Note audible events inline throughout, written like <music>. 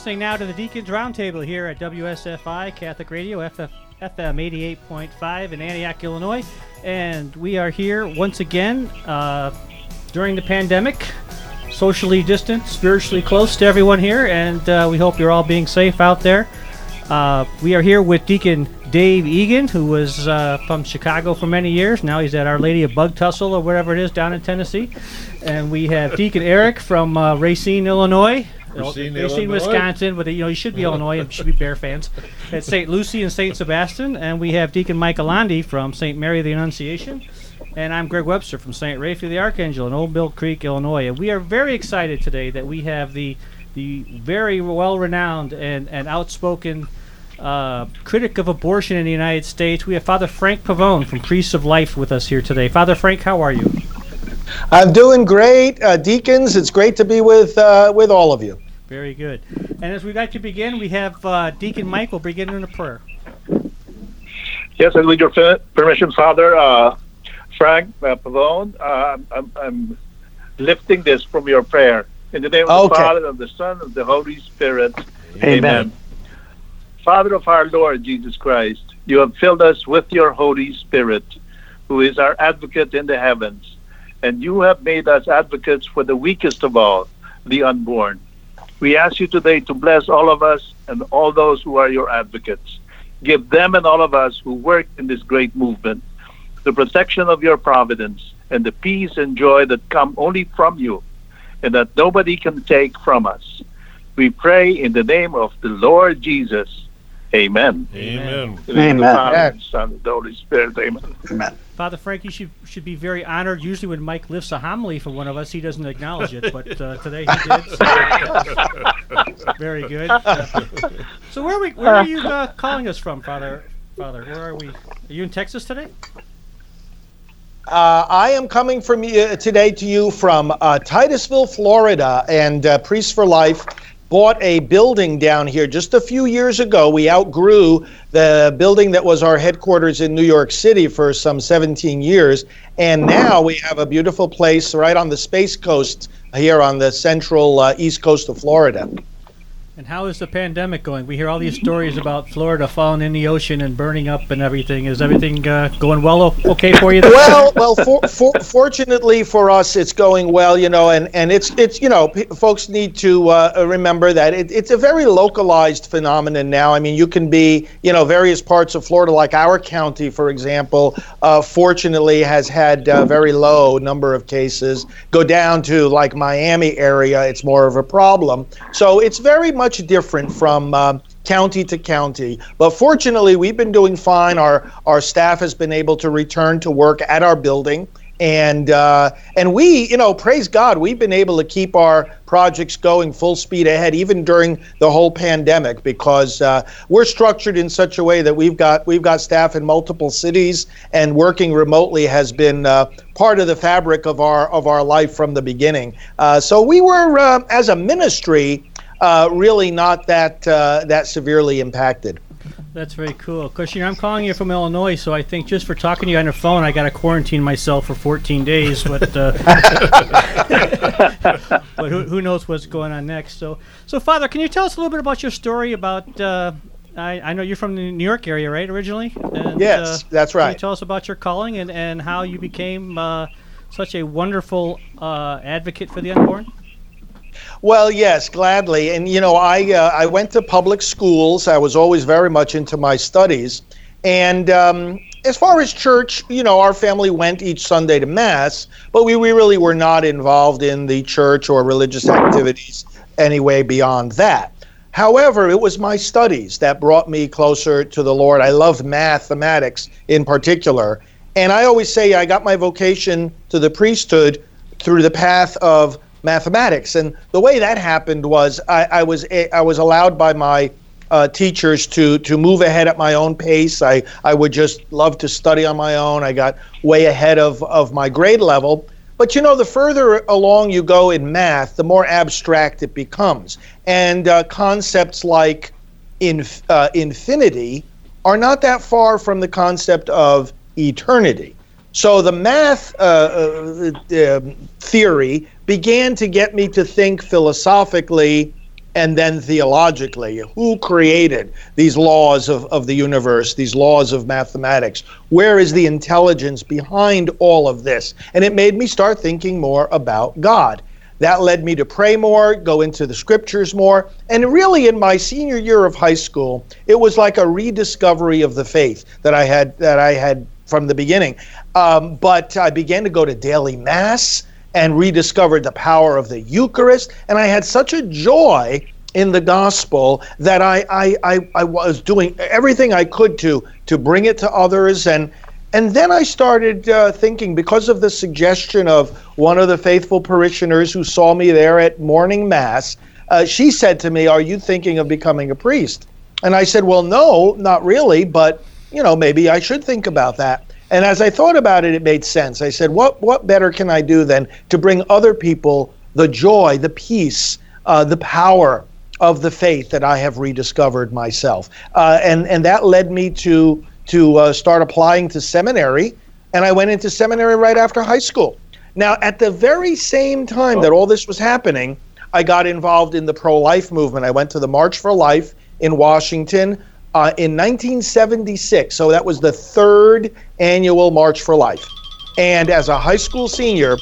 Listening now to the Deacons Roundtable here at WSFI Catholic Radio, FF, FM 88.5 in Antioch, Illinois. And we are here once again uh, during the pandemic, socially distant, spiritually close to everyone here, and uh, we hope you're all being safe out there. Uh, we are here with Deacon Dave Egan, who was uh, from Chicago for many years. Now he's at Our Lady of Bug Tussle or whatever it is down in Tennessee. And we have Deacon Eric from uh, Racine, Illinois. Racine, Racine, Illinois. Wisconsin, but you know you should be Illinois and should be Bear fans. <laughs> At St. Lucy and St. Sebastian, and we have Deacon Mike Alandi from St. Mary of the Annunciation, and I'm Greg Webster from St. Raphael the Archangel in Old Mill Creek, Illinois. And we are very excited today that we have the the very well-renowned and and outspoken uh, critic of abortion in the United States. We have Father Frank Pavone from Priests of Life with us here today. Father Frank, how are you? I'm doing great, uh, deacons. It's great to be with uh, with all of you. Very good. And as we'd like to begin, we have uh, Deacon Mike will begin in a prayer. Yes, and with your permission, Father uh, Frank uh, Pavone, uh, I'm, I'm lifting this from your prayer. In the name of the Father, of the Son, and of the Holy Spirit. Amen. Father of our Lord Jesus Christ, you have filled us with your Holy Spirit, who is our advocate in the heavens, and you have made us advocates for the weakest of all, the unborn. We ask you today to bless all of us and all those who are your advocates. Give them and all of us who work in this great movement the protection of your providence and the peace and joy that come only from you and that nobody can take from us. We pray in the name of the Lord Jesus. Amen. Amen. In the name the Amen. Father, and Son, and the Holy Spirit. Amen. Father Frank, you should should be very honored. Usually, when Mike lifts a homily for one of us, he doesn't acknowledge it, but uh, today he did. so- <laughs> very good. so, where are we? Where are you uh, calling us from, Father? Father, where are we? Are you in Texas today? Uh, I am coming from you today to you from uh, Titusville, Florida, and uh, Priests for Life bought a building down here just a few years ago. We outgrew the building that was our headquarters in New York City for some 17 years, and now we have a beautiful place right on the Space Coast here on the central uh, east coast of Florida. And how is the pandemic going? We hear all these stories about Florida falling in the ocean and burning up and everything. Is everything uh, going well? Okay for you? well, well, for, for, fortunately for us, it's going well, you know, and, and it's it's you know, p- folks need to uh, remember that it, it's a very localized phenomenon now. I mean, you can be, you know, various parts of Florida, like our county, for example, uh, fortunately has had a very low number of cases. Go down to like Miami area, it's more of a problem. So it's very much different from. um county to county. But fortunately, we've been doing fine. Our our staff has been able to return to work at our building, and uh, and we, you know, praise God, we've been able to keep our projects going full speed ahead, even during the whole pandemic, because uh, we're structured in such a way that we've got we've got staff in multiple cities, and working remotely has been. Uh, Part of the fabric of our of our life from the beginning. Uh, so we were, uh, as a ministry, uh, really not that uh, that severely impacted. That's very cool. Of course, you know, I'm calling you from Illinois, so I think just for talking to you on the phone, I got to quarantine myself for 14 days. But uh, <laughs> but who, who knows what's going on next? So, so Father, can you tell us a little bit about your story? About uh, I, I know you're from the New York area, right? Originally. And, Yes, uh, that's right. Can you tell us about your calling and, and how you became uh, such a wonderful uh, advocate for the unborn? Well, yes, gladly. And you know, I uh, I went to public schools. I was always very much into my studies, and um, as far as church, you know, our family went each Sunday to mass, but we, we really were not involved in the church or religious activities anyway beyond that. However, it was my studies that brought me closer to the Lord. I loved mathematics in particular. And I always say I got my vocation to the priesthood through the path of mathematics. And the way that happened was I, I was I was allowed by my uh, teachers to to move ahead at my own pace. I, I would just love to study on my own. I got way ahead of, of my grade level. But you know, the further along you go in math, the more abstract it becomes. And uh, concepts like in, uh, infinity are not that far from the concept of eternity. So the math uh, uh, uh, theory began to get me to think philosophically and then theologically, who created these laws of, of the universe, these laws of mathematics? Where is the intelligence behind all of this? And it made me start thinking more about God. That led me to pray more, go into the scriptures more. And really, in my senior year of high school, it was like a rediscovery of the faith that I had that I had from the beginning. Um, but I began to go to daily mass and rediscovered the power of the Eucharist. And I had such a joy in the gospel that I, I, I, I, was doing everything I could to to bring it to others. And and then I started uh, thinking because of the suggestion of one of the faithful parishioners who saw me there at morning mass uh, she said to me are you thinking of becoming a priest? And I said well no not really but you know maybe I should think about that and as I thought about it, it made sense. I said, what, what better can I do than to bring other people the joy, the peace, uh, the power of the faith that I have rediscovered myself? Uh, and, and that led me to, to uh, start applying to seminary. And I went into seminary right after high school. Now, at the very same time that all this was happening, I got involved in the pro life movement. I went to the March for Life in Washington uh, in 1976. So that was the third annual March for Life. And as a high school senior,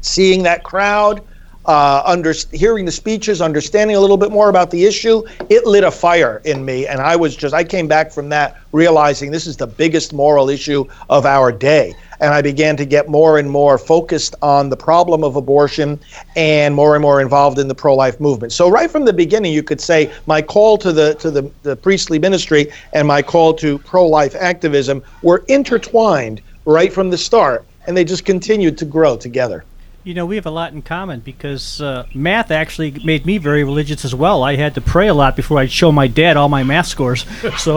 seeing that crowd, uh, under, hearing the speeches, understanding a little bit more about the issue, it lit a fire in me. And I was just, I came back from that realizing this is the biggest moral issue of our day and I began to get more and more focused on the problem of abortion and more and more involved in the pro-life movement. So right from the beginning, you could say my call to the to the, the priestly ministry and my call to pro-life activism were intertwined right from the start, and they just continued to grow together. You know, we have a lot in common because uh, math actually made me very religious as well. I had to pray a lot before I'd show my dad all my math scores. So, <laughs>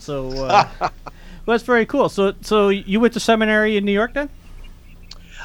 so uh, well, that's very cool. So, so you went to seminary in New York then?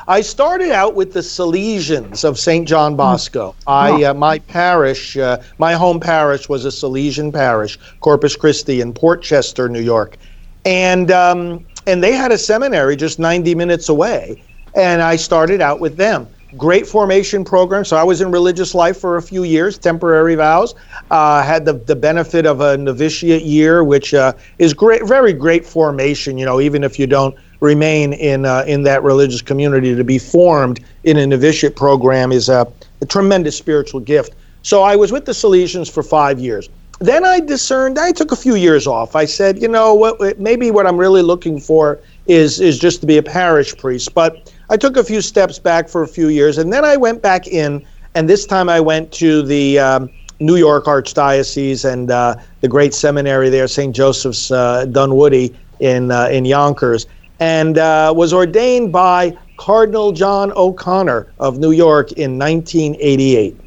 I started out with the Salesians of St. John hmm. Bosco. I uh, my parish, uh, my home parish was a Salesian parish, Corpus Christi in Port Chester, New York, and um, and they had a seminary just 90 minutes away, and I started out with them great formation program. So I was in religious life for a few years, temporary vows. Uh, had the, the benefit of a novitiate year, which uh, is great, very great formation. You know, even if you don't remain in uh, in that religious community, to be formed in a novitiate program is a, a tremendous spiritual gift. So I was with the Salesians for five years. Then I discerned. I took a few years off. I said, you know, what maybe what I'm really looking for is is just to be a parish priest, but I took a few steps back for a few years, and then I went back in, and this time I went to the um, New York Archdiocese and uh, the great seminary there, St. Joseph's uh, Dunwoodie in uh, in Yonkers, and uh, was ordained by Cardinal John O'Connor of New York in 1988.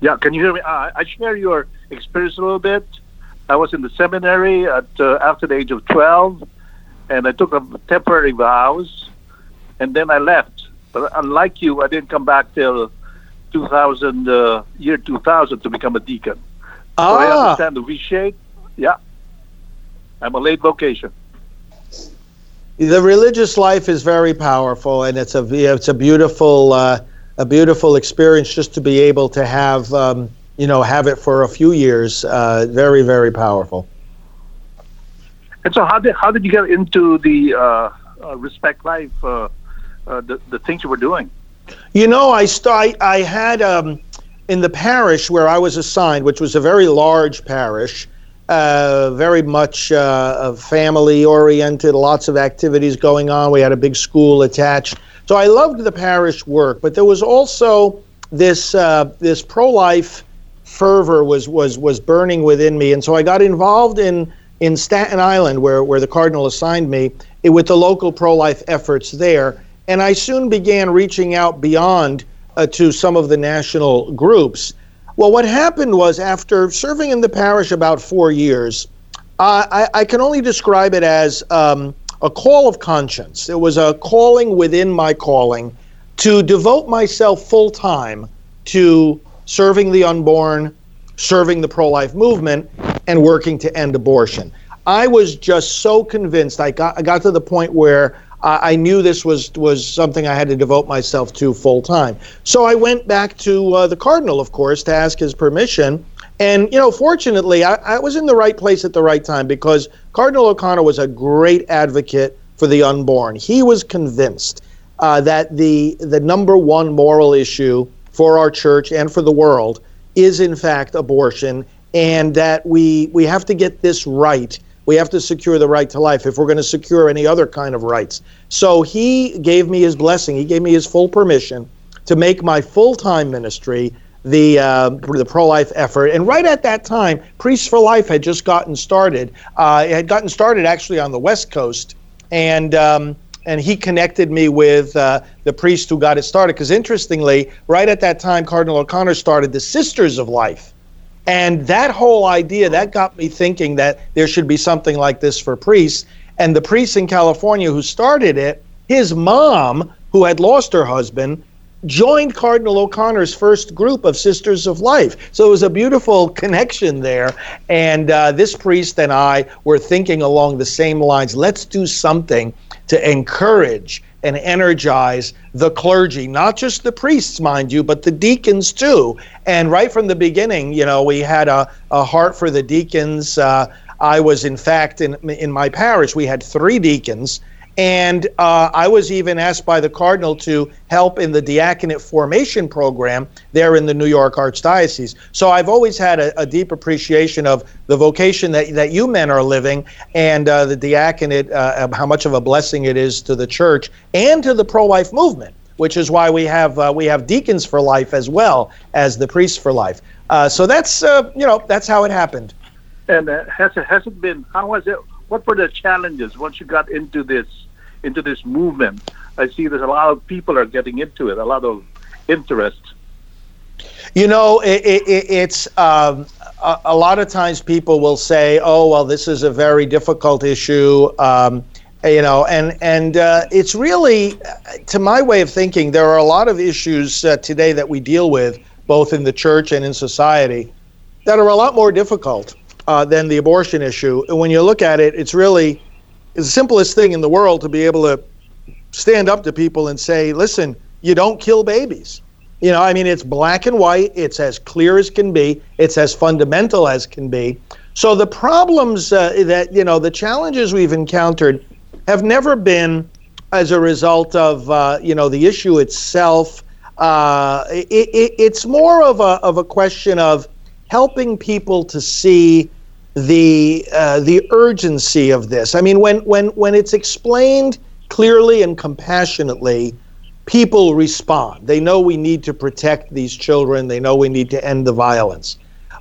Yeah, can you hear me? Uh, I share your experience a little bit. I was in the seminary at uh, after the age of 12, and I took a temporary vows and then I left. But unlike you, I didn't come back till 2000, uh, year 2000 to become a deacon. Ah. So I ah. understand the V-shape. Yeah. I'm a late vocation. The religious life is very powerful, and it's a it's a beautiful uh, a beautiful experience just to be able to have um, you know have it for a few years. Uh, very very powerful. And so, how did how did you get into the uh, uh Respect Life uh, uh, the, the things you were doing? You know, I start, I had um, in the parish where I was assigned, which was a very large parish, uh, very much uh, family oriented, lots of activities going on. We had a big school attached. So I loved the parish work, but there was also this uh, this pro life fervor was was was burning within me, and so I got involved in in Staten Island, where where the cardinal assigned me, with the local pro life efforts there. And I soon began reaching out beyond uh, to some of the national groups. Well, what happened was after serving in the parish about four years, uh, I, I, can only describe it as um, a call of conscience. It was a calling within my calling to devote myself full time to serving the unborn, serving the pro life movement, and working to end abortion. I was just so convinced. I got, I got to the point where I, knew this was was something I had to devote myself to full time. So I went back to uh, the cardinal, of course, to ask his permission. And you know, fortunately, I, I was in the right place at the right time because Cardinal O'Connor was a great advocate for the unborn. He was convinced uh, that the the number one moral issue for our church and for the world is in fact abortion, and that we we have to get this right. We have to secure the right to life if we're going to secure any other kind of rights. So he gave me his blessing. He gave me his full permission to make my full time ministry the uh, the pro life effort. And right at that time, Priests for Life had just gotten started. Uh, it had gotten started actually on the West Coast, and um, and he connected me with uh, the priest who got it started. Because interestingly, right at that time, Cardinal O'Connor started the Sisters of Life. And that whole idea that got me thinking that there should be something like this for priests. And the priest in California who started it, his mom, who had lost her husband, joined Cardinal O'Connor's first group of Sisters of Life. So it was a beautiful connection there. And uh, this priest and I were thinking along the same lines let's do something to encourage and energize the clergy, not just the priests, mind you, but the deacons too. And right from the beginning, you know, we had a, a heart for the deacons. Uh, I was, in fact, in, in my parish, we had three deacons and uh, I was even asked by the Cardinal to help in the diaconate formation program there in the New York Archdiocese. So I've always had a, a deep appreciation of the vocation that, that you men are living and uh, the diaconate, uh, how much of a blessing it is to the church and to the pro life movement. Which is why we have uh, we have deacons for life as well as the priests for life. Uh, so that's uh, you know that's how it happened. And has it has it been? How was it? What were the challenges once you got into this into this movement. I see that a lot of people are getting into it, a lot of interest. You know, it, it, it's um, a, a, lot of times people will say, "Oh, well, this is a very difficult issue." Um, you know, and and uh, it's really, to my way of thinking, there are a lot of issues uh, today that we deal with, both in the church and in society, that are a lot more difficult uh, than the abortion issue. And when you look at it, it's really is the simplest thing in the world to be able to stand up to people and say, listen, you don't kill babies. You know, I mean, it's black and white, it's as clear as can be, it's as fundamental as can be. So the problems uh, that, you know, the challenges we've encountered have never been as a result of, uh, you know, the issue itself. Uh, it, it, it's more of a, of a question of helping people to see the uh, the urgency of this. I mean, when when when it's explained clearly and compassionately, people respond. They know we need to protect these children. They know we need to end the violence.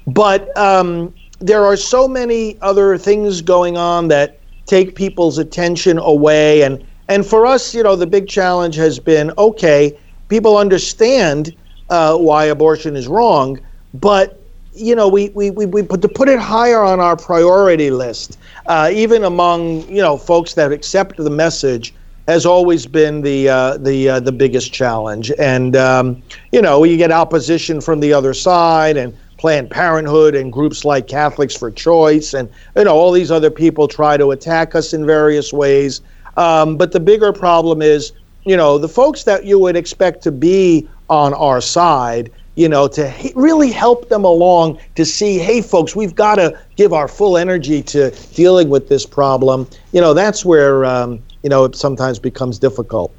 But um, there are so many other things going on that take people's attention away. And and for us, you know, the big challenge has been okay. People understand uh, why abortion is wrong, but you know, we, we, we, we put to put it higher on our priority list, uh, even among you know folks that accept the message, has always been the uh, the uh, the biggest challenge. And um, you know, you get opposition from the other side, and Planned Parenthood, and groups like Catholics for Choice, and you know, all these other people try to attack us in various ways. Um, but the bigger problem is, you know, the folks that you would expect to be on our side you know, to really help them along to see, hey, folks, we've got to give our full energy to dealing with this problem. You know, that's where, um, you know, it sometimes becomes difficult.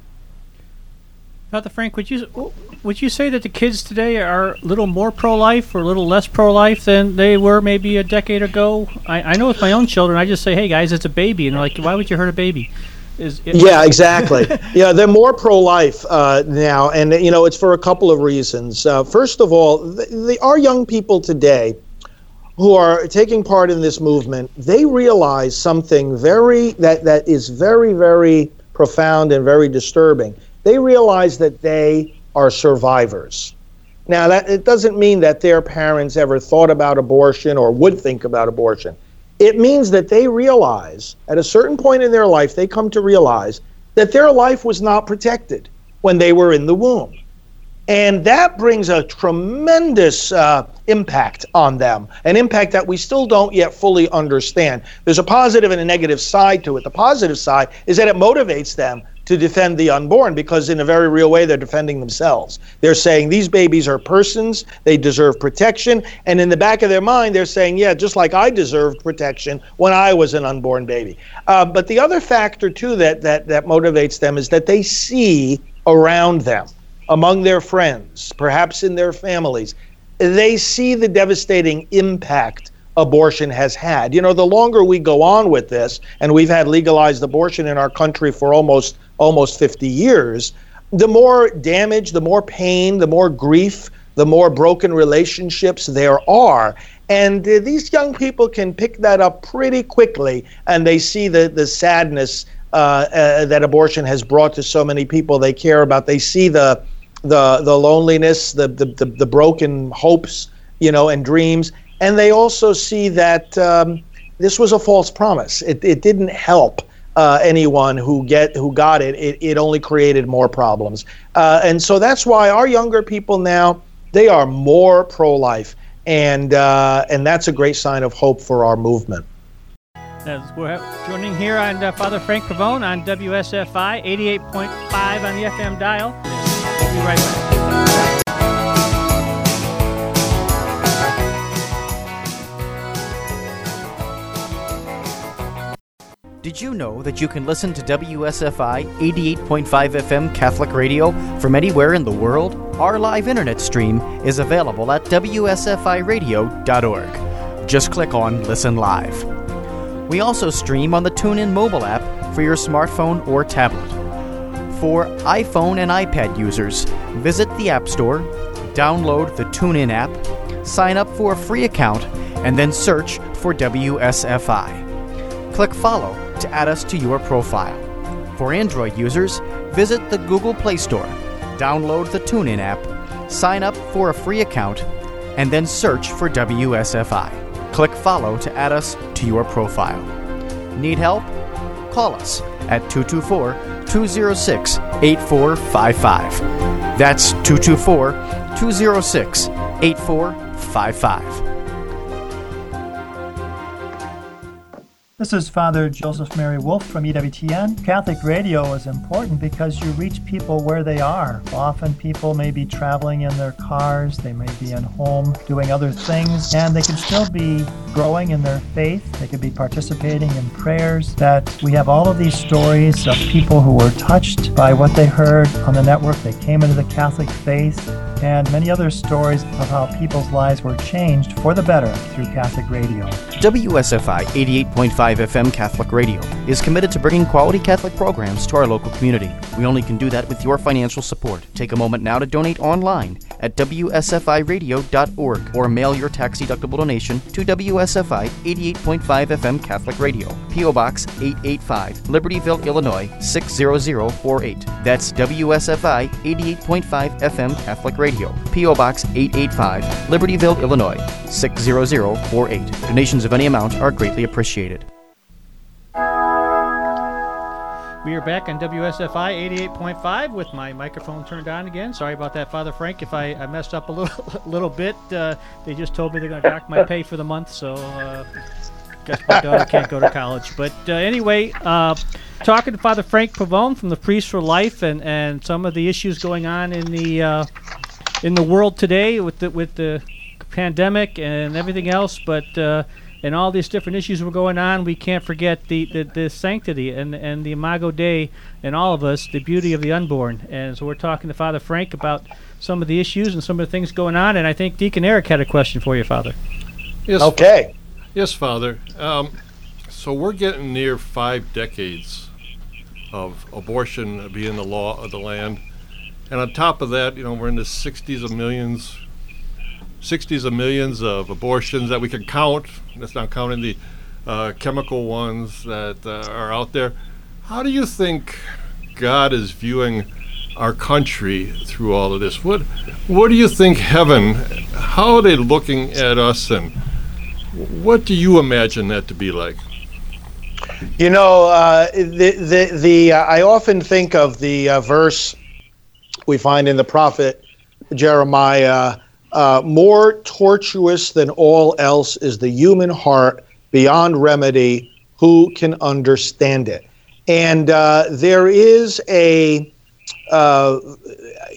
Father Frank, would you would you say that the kids today are a little more pro-life or a little less pro-life than they were maybe a decade ago? I, I know with my own children, I just say, "Hey guys, it's a baby," and they're like, "Why would you hurt a baby?" Is it- yeah, <laughs> exactly. yeah, they're more pro-life uh, now, and you know it's for a couple of reasons. Uh, first of all, the, our young people today who are taking part in this movement, they realize something very that that is very very profound and very disturbing. They realize that they are survivors. Now, that it doesn't mean that their parents ever thought about abortion or would think about abortion it means that they realize at a certain point in their life, they come to realize that their life was not protected when they were in the womb. And that brings a tremendous uh, impact on them, an impact that we still don't yet fully understand. There's a positive and a negative side to it. The positive side is that it motivates them to defend the unborn because, in a very real way, they're defending themselves. They're saying these babies are persons, they deserve protection. And in the back of their mind, they're saying, yeah, just like I deserved protection when I was an unborn baby. Uh, but the other factor, too, that, that, that motivates them is that they see around them among their friends, perhaps in their families, they see the devastating impact abortion has had. You know, the longer we go on with this, and we've had legalized abortion in our country for almost almost 50 years, the more damage, the more pain, the more grief, the more broken relationships there are. And uh, these young people can pick that up pretty quickly, and they see the, the sadness uh, uh, that abortion has brought to so many people they care about. They see the the the loneliness, the the, the, the broken hopes, you know, and dreams, and they also see that um, this was a false promise. It it didn't help. Uh, anyone who get who got it, it, it only created more problems, uh, and so that's why our younger people now they are more pro-life, and uh, and that's a great sign of hope for our movement. As we're joining here on uh, Father Frank Pavone on WSFI 88.5 on the FM dial. We'll be right back. Did you know that you can listen to WSFI 88.5 FM Catholic Radio from anywhere in the world? Our live internet stream is available at WSFIRadio.org. Just click on Listen Live. We also stream on the TuneIn mobile app for your smartphone or tablet. For iPhone and iPad users, visit the App Store, download the TuneIn app, sign up for a free account, and then search for WSFI. Click Follow to add us to your profile. For Android users, visit the Google Play Store, download the TuneIn app, sign up for a free account, and then search for WSFI. Click Follow to add us to your profile. Need help? Call us at 224 206 8455. That's 224 206 8455. This is Father Joseph Mary Wolfe from EWTN. Catholic radio is important because you reach people where they are. Often people may be traveling in their cars, they may be at home doing other things, and they can still be growing in their faith. They could be participating in prayers. That we have all of these stories of people who were touched by what they heard on the network. They came into the Catholic faith and many other stories of how people's lives were changed for the better through Catholic radio. WSFI 88.5 FM Catholic Radio is committed to bringing quality Catholic programs to our local community. We only can do that with your financial support. Take a moment now to donate online at WSFIRadio.org or mail your tax deductible donation to WSFI 88.5 FM Catholic Radio, P.O. Box 885, Libertyville, Illinois 60048. That's WSFI 88.5 FM Catholic Radio, P.O. Box 885, Libertyville, Illinois 60048. Donations of any amount are greatly appreciated. We are back on WSFI 88.5 with my microphone turned on again. Sorry about that, Father Frank. If I, I messed up a little, <laughs> little bit, uh, they just told me they're going to dock my pay for the month, so uh, guess my daughter can't go to college. But uh, anyway, uh, talking to Father Frank Pavone from the Priests for Life and, and some of the issues going on in the uh, in the world today with the with the pandemic and everything else, but uh, and all these different issues were going on, we can't forget the, the, the sanctity and, and the Imago Dei in all of us, the beauty of the unborn. And so we're talking to Father Frank about some of the issues and some of the things going on. And I think Deacon Eric had a question for you, Father. Yes. Okay. Yes, Father. Um, so we're getting near five decades of abortion being the law of the land. And on top of that, you know, we're in the 60s of millions, 60s of millions of abortions that we can count. That's not counting the uh, chemical ones that uh, are out there. How do you think God is viewing our country through all of this? What What do you think heaven? How are they looking at us, and what do you imagine that to be like? You know, uh, the the the uh, I often think of the uh, verse we find in the prophet Jeremiah, uh, more tortuous than all else is the human heart beyond remedy. Who can understand it? And uh, there is a, uh,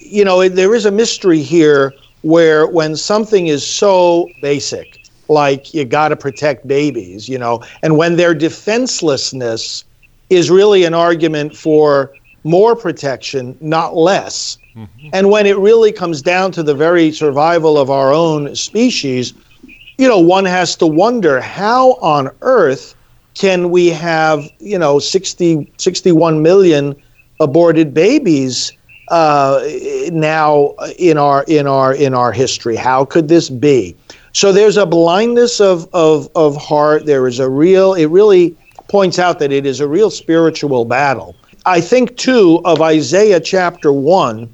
you know, there is a mystery here where when something is so basic, like you got to protect babies, you know, and when their defenselessness is really an argument for more protection, not less. And when it really comes down to the very survival of our own species, you know, one has to wonder how on earth can we have, you know, 60, 61 million aborted babies uh, now in our in our in our history? How could this be? So there's a blindness of, of, of heart. There is a real, it really points out that it is a real spiritual battle. I think, too, of Isaiah chapter 1,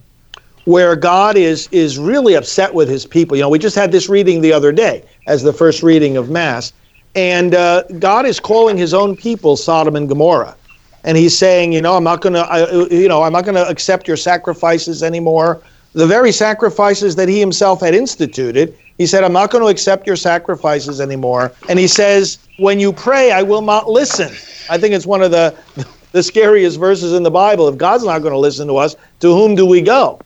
where God is, is really upset with his people. You know, we just had this reading the other day as the first reading of Mass. And uh, God is calling his own people Sodom and Gomorrah. And he's saying, you know, I'm not going to, you know, I'm not to accept your sacrifices anymore. The very sacrifices that he himself had instituted he said, I'm not going to accept your sacrifices anymore. And he says, When you pray, I will not listen. I think it's one of the, <laughs> the scariest verses in the Bible. If God's not going to listen to us, to whom do we go?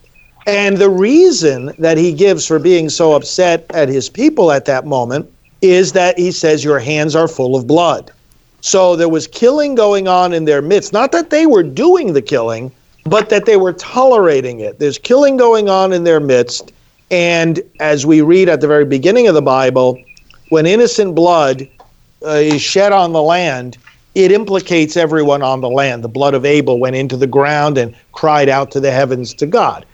And the reason that he gives for being so upset at his people at that moment is that he says, Your hands are full of blood. So there was killing going on in their midst. Not that they were doing the killing, but that they were tolerating it. There's killing going on in their midst. And as we read at the very beginning of the Bible, when innocent blood uh, is shed on the land, it implicates everyone on the land. The blood of Abel went into the ground and cried out to the heavens to God.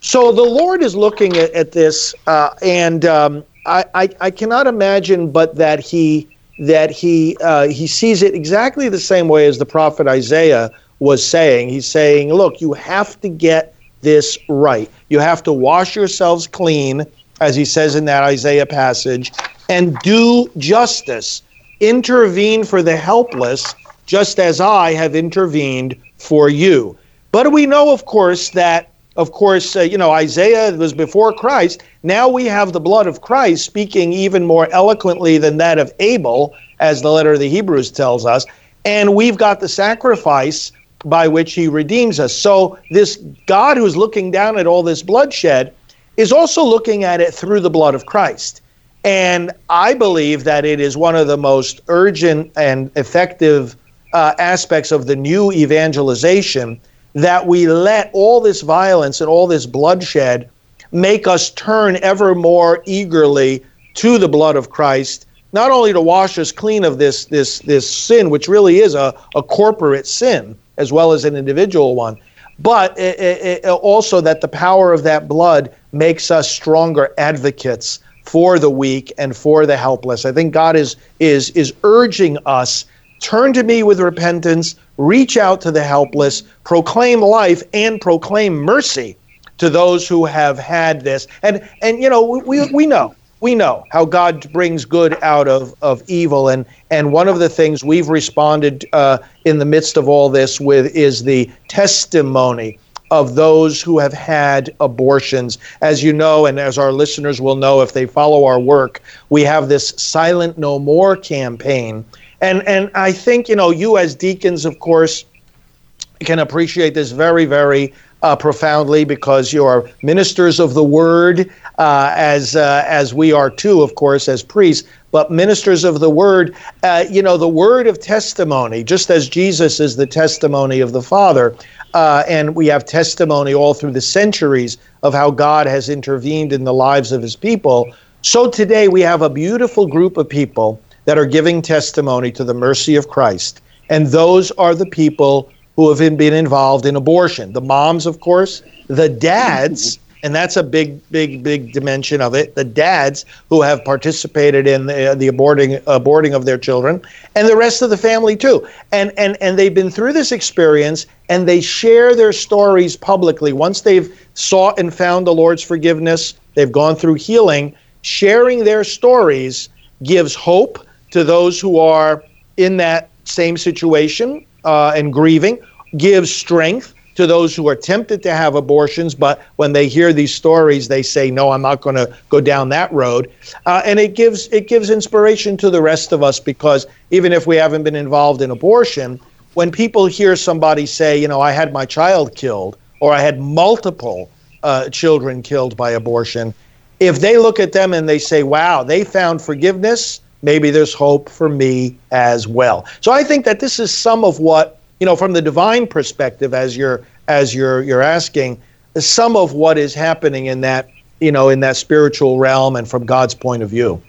So the Lord is looking at, at this, uh, and um, I, I, I, cannot imagine but that he that he uh, he sees it exactly the same way as the prophet Isaiah was saying. He's saying, "Look, you have to get this right. You have to wash yourselves clean, as he says in that Isaiah passage, and do justice. Intervene for the helpless, just as I have intervened for you. But we know, of course, that, of course, uh, you know, Isaiah was before Christ. Now we have the blood of Christ speaking even more eloquently than that of Abel, as the letter of the Hebrews tells us. And we've got the sacrifice by which he redeems us. So, this God who's looking down at all this bloodshed is also looking at it through the blood of Christ. And I believe that it is one of the most urgent and effective uh, aspects of the new evangelization that we let all this violence and all this bloodshed make us turn ever more eagerly to the blood of Christ, not only to wash us clean of this this this sin, which really is a, a corporate sin, as well as an individual one. But it, it, also that the power of that blood makes us stronger advocates for the weak and for the helpless. I think God is is is urging us turn to me with repentance, reach out to the helpless, proclaim life and proclaim mercy to those who have had this. And and you know, we we know we know how God brings good out of, of evil. And, and one of the things we've responded uh, in the midst of all this with is the testimony of those who have had abortions. As you know, and as our listeners will know if they follow our work, we have this Silent No More campaign. And, and I think, you know, you as deacons, of course, can appreciate this very, very uh, profoundly because you are ministers of the word, uh, as uh, as we are too, of course, as priests. But ministers of the word, uh, you know, the word of testimony, just as Jesus is the testimony of the Father, uh, and we have testimony all through the centuries of how God has intervened in the lives of His people. So today we have a beautiful group of people that are giving testimony to the mercy of Christ, and those are the people who have been involved in abortion. The moms, of course, the dads, <laughs> and that's a big, big, big dimension of it. The dads who have participated in the, the aborting, aborting of their children, and the rest of the family too. And and and they've been through this experience, and they share their stories publicly. Once they've sought and found the Lord's forgiveness, they've gone through healing. Sharing their stories gives hope to those who are in that same situation uh, and grieving, gives strength to those who are tempted to have abortions, but when they hear these stories, they say, "No, I'm not going to go down that road." Uh, and it gives it gives inspiration to the rest of us because even if we haven't been involved in abortion, when people hear somebody say, "You know, I had my child killed," or "I had multiple uh, children killed by abortion," if they look at them and they say, "Wow, they found forgiveness," maybe there's hope for me as well. So I think that this is some of what you know, from the divine perspective, as you're as you're you're asking, some of what is happening in that you know in that spiritual realm and from God's point of view.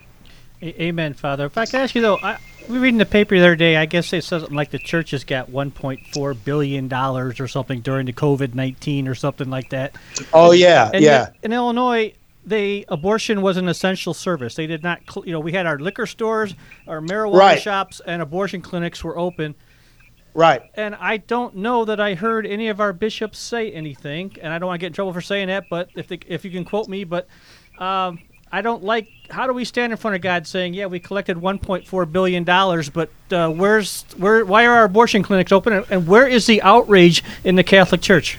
Amen, Father. If I could ask you though, I, we read in the paper the other day. I guess it says something like the church has got 1.4 billion dollars or something during the COVID 19 or something like that. Oh yeah, and yeah. In Illinois, they abortion was an essential service. They did not, you know, we had our liquor stores, our marijuana right. shops, and abortion clinics were open. Right. And I don't know that I heard any of our bishops say anything, and I don't want to get in trouble for saying that. But if they, if you can quote me, but um, I don't like. How do we stand in front of God saying, "Yeah, we collected 1.4 billion dollars, but uh, where's where? Why are our abortion clinics open? And, and where is the outrage in the Catholic Church?"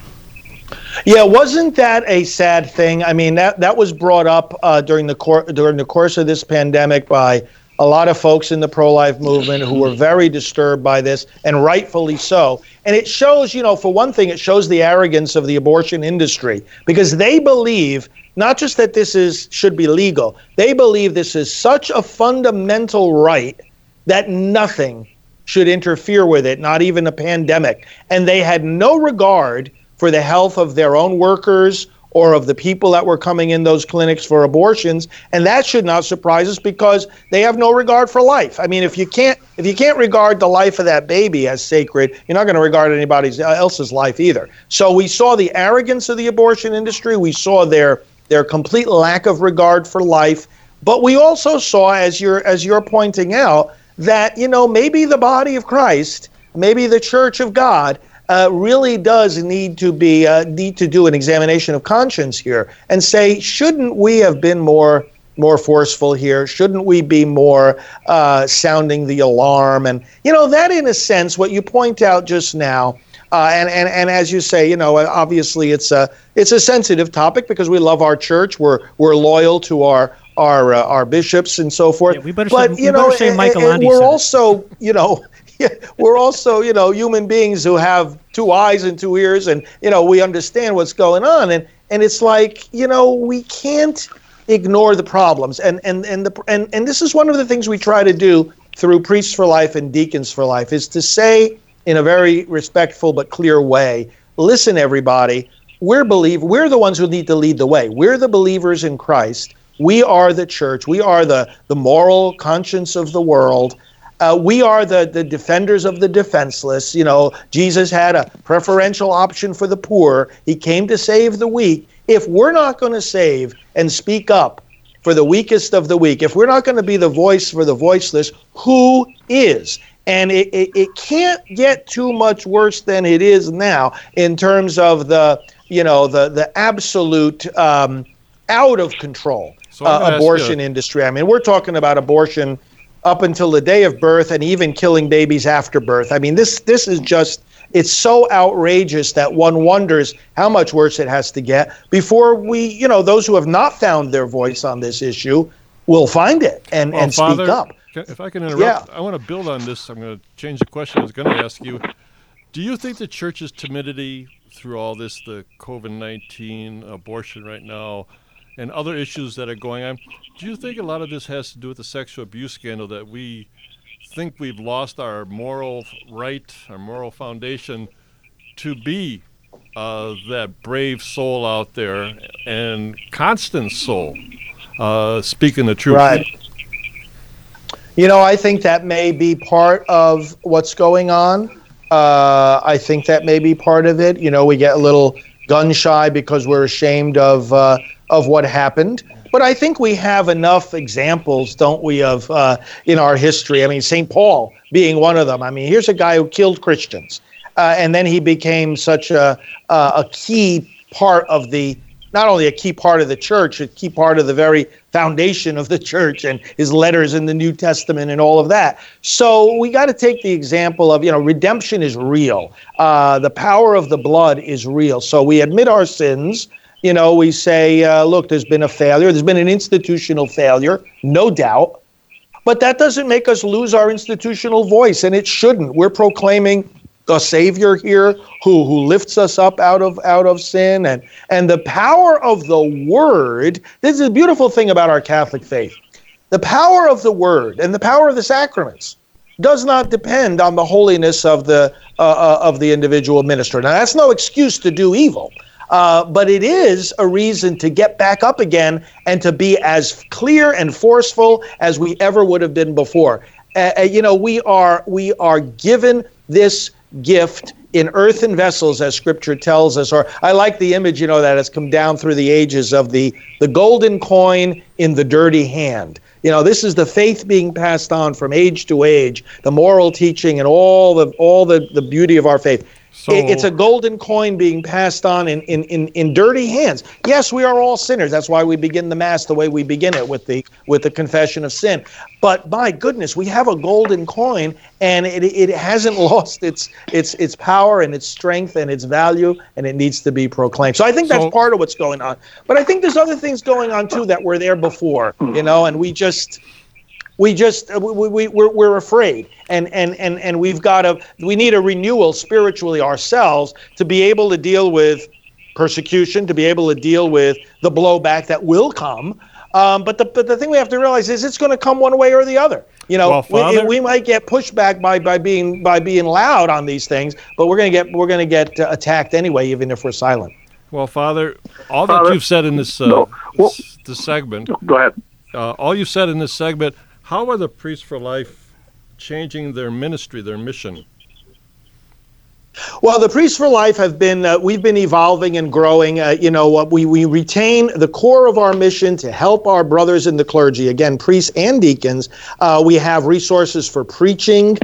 Yeah, wasn't that a sad thing? I mean, that that was brought up uh, during the cor- during the course of this pandemic by a lot of folks in the pro life movement who were very disturbed by this, and rightfully so. And it shows, you know, for one thing, it shows the arrogance of the abortion industry because they believe not just that this is should be legal, they believe this is such a fundamental right that nothing should interfere with it, not even a pandemic. And they had no regard for the health of their own workers or of the people that were coming in those clinics for abortions. And that should not surprise us because they have no regard for life. I mean if you can't if you can't regard the life of that baby as sacred you're not going to regard anybody else's life either. So we saw the arrogance of the abortion industry. We saw their their complete lack of regard for life. But we also saw as you're as you're pointing out that you know maybe the body of christ maybe the church of god uh, really does need to be uh, need to do an examination of conscience here and say, shouldn't we have been more more forceful here? Shouldn't we be more uh, sounding the alarm? And you know that, in a sense, what you point out just now. Uh, and, and and as you say, you know, obviously it's a it's a sensitive topic because we love our church. We're we're loyal to our our uh, our bishops and so forth. Yeah, we better but say, you know, say Michael we're also you know <laughs> we're also, you know, human beings who have two eyes and two ears, and you know, we understand what's going on, and and it's like, you know, we can't ignore the problems, and and and the and and this is one of the things we try to do through priests for life and deacons for life is to say in a very respectful but clear way, listen, everybody, we're believe we're the ones who need to lead the way. We're the believers in Christ. We are the church. We are the the moral conscience of the world uh, we are the, the defenders of the defenseless. You know, Jesus had a preferential option for the poor. He came to save the weak. If we're not going to save and speak up for the weakest of the weak, if we're not going to be the voice for the voiceless, who is? And it, it, it can't get too much worse than it is now in terms of the, you know, the, the absolute um, out of control So uh, abortion industry. I mean, we're talking about abortion up until the day of birth and even killing babies after birth. I mean, this this is just it's so outrageous that one wonders how much worse it has to get before we, you know, those who have not found their voice on this issue will find it and, Well, and Father, speak up. If I can interrupt, yeah. I want to build on this. I'm going to change the question I was going to ask you. Do you think the church's timidity through all this, the COVID 19 abortion right now, and other issues that are going on, do you think a lot of this has to do with the sexual abuse scandal that we think we've lost our moral right, our moral foundation to be uh, that brave soul out there and constant soul uh, speaking the truth? Right. You know, I think that may be part of what's going on. Uh, I think that may be part of it. You know, we get a little gun shy because we're ashamed of uh, of what happened. But I think we have enough examples, don't we, of uh, in our history. I mean, St. Paul being one of them. I mean, here's a guy who killed Christians, uh, and then he became such a a key part of the not only a key part of the church, a key part of the very foundation of the <laughs> church and his letters in the New Testament and all of that. So we got to take the example of, you know, redemption is real. Uh, the power of the blood is real. So we admit our sins. You know, we say, uh, look, there's been a failure. There's been an institutional failure, no doubt. But that doesn't make us lose our institutional voice, and it shouldn't. We're proclaiming a savior here who who lifts us up out of out of sin and and the power of the word this is a beautiful thing about our catholic faith the power of the word and the power of the sacraments does not depend on the holiness of the uh, uh, of the individual minister now that's no excuse to do evil uh, but it is a reason to get back up again and to be as clear and forceful as we ever would have been before. Uh, uh you know, we are we are given this gift in earthen vessels, as Scripture tells us. Or I like the image, you know, that has come down through the ages of the the golden coin in the dirty hand. You know, this is the faith being passed on from age to age, the moral teaching and all the all the, the beauty of our faith. So, it's a golden coin being passed on in, in, in, in dirty hands. Yes, we are all sinners. That's why we begin the mass the way we begin it with the with the confession of sin. But my goodness, we have a golden coin, and it, it hasn't <laughs> lost its its its power and its strength and its value, and it needs to be proclaimed. So I think that's so, part of what's going on. But I think there's other things going on too that were there before, you know, and we just we just uh, we, we we're, we're afraid and and and and we've got to we need a renewal spiritually ourselves to be able to deal with persecution to be able to deal with the blowback that will come um, but the but the thing we have to realize is it's going to come one way or the other. You know, well, Father, we, we, might get pushback by, by being by being loud on these things, but we're going to get we're going to get uh, attacked anyway, even if we're silent. Well, Father, all Father, that you've said in this uh, no. well, this, segment. Go ahead. Uh, all you've said in this segment how are the Priests for Life changing their ministry, their mission? Well, the Priests for Life have been, uh, we've been evolving and growing. Uh, you know, we, we retain the core of our mission to help our brothers in the clergy, again, priests and deacons. Uh, we have resources for preaching,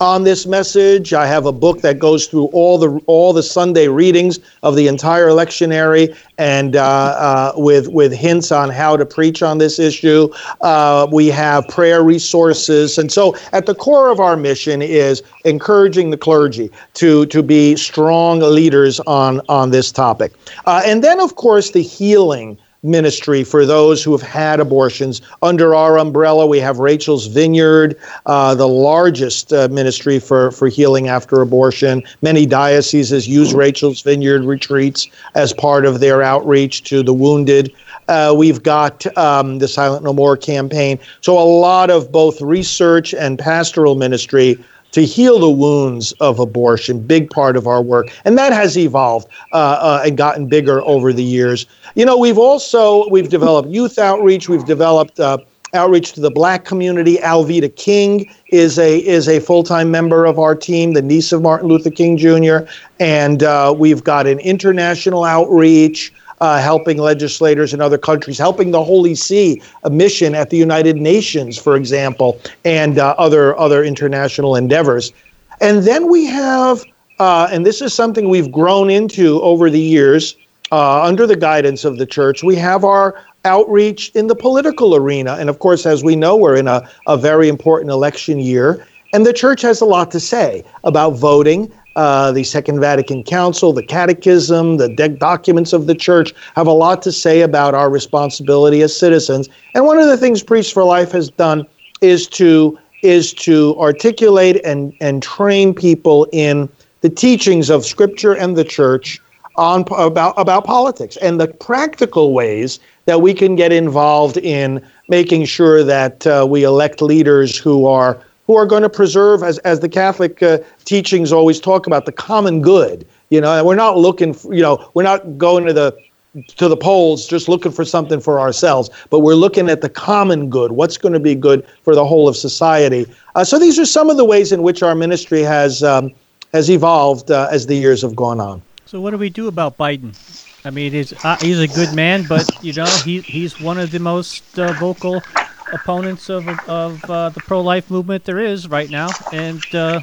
on this message. I have a book that goes through all the all the Sunday readings of the entire lectionary, and uh, uh, with with hints on how to preach on this issue. Uh, we have prayer resources, and so at the core of our mission is encouraging the clergy to to be strong leaders on on this topic, uh, and then of course the healing ministry for those who have had abortions. Under our umbrella, we have Rachel's Vineyard, uh, the largest uh, ministry for, for healing after abortion. Many dioceses use Rachel's Vineyard retreats as part of their outreach to the wounded. Uh, we've got um, the Silent No More campaign. So, a lot of both research and pastoral ministry to heal the wounds of abortion, big part of our work. And that has evolved uh, uh, and gotten bigger over the years. You know, we've also, we've developed youth outreach, we've developed uh, outreach to the black community. Alveda King is a is a full time member of our team, the niece of Martin Luther King Jr. And uh, we've got an international outreach uh, helping legislators in other countries, helping the Holy See, a mission at the United Nations, for example, and uh, other other international endeavors. And then we have, uh, and this is something we've grown into over the years uh, under the guidance of the church. We have our outreach in the political arena, and of course, as we know, we're in a, a very important election year. And the church has a lot to say about voting, uh, the Second Vatican Council, the Catechism, the de- documents of the Church have a lot to say about our responsibility as citizens. And one of the things Priests for Life has done is to is to articulate and and train people in the teachings of Scripture and the Church on about about politics and the practical ways that we can get involved in making sure that uh, we elect leaders who are who are going to preserve, as, as the Catholic uh, teachings always talk about, the common good. You know, and we're not looking, for, you know, we're not going to the to the polls just looking for something for ourselves, but we're looking at the common good. What's going to be good for the whole of society? Uh, so these are some of the ways in which our ministry has um, has evolved uh, as the years have gone on. So what do we do about Biden? I mean, he's uh, he's a good man, but you know, he he's one of the most uh, vocal opponents of of uh, the pro life movement there is right now, and uh,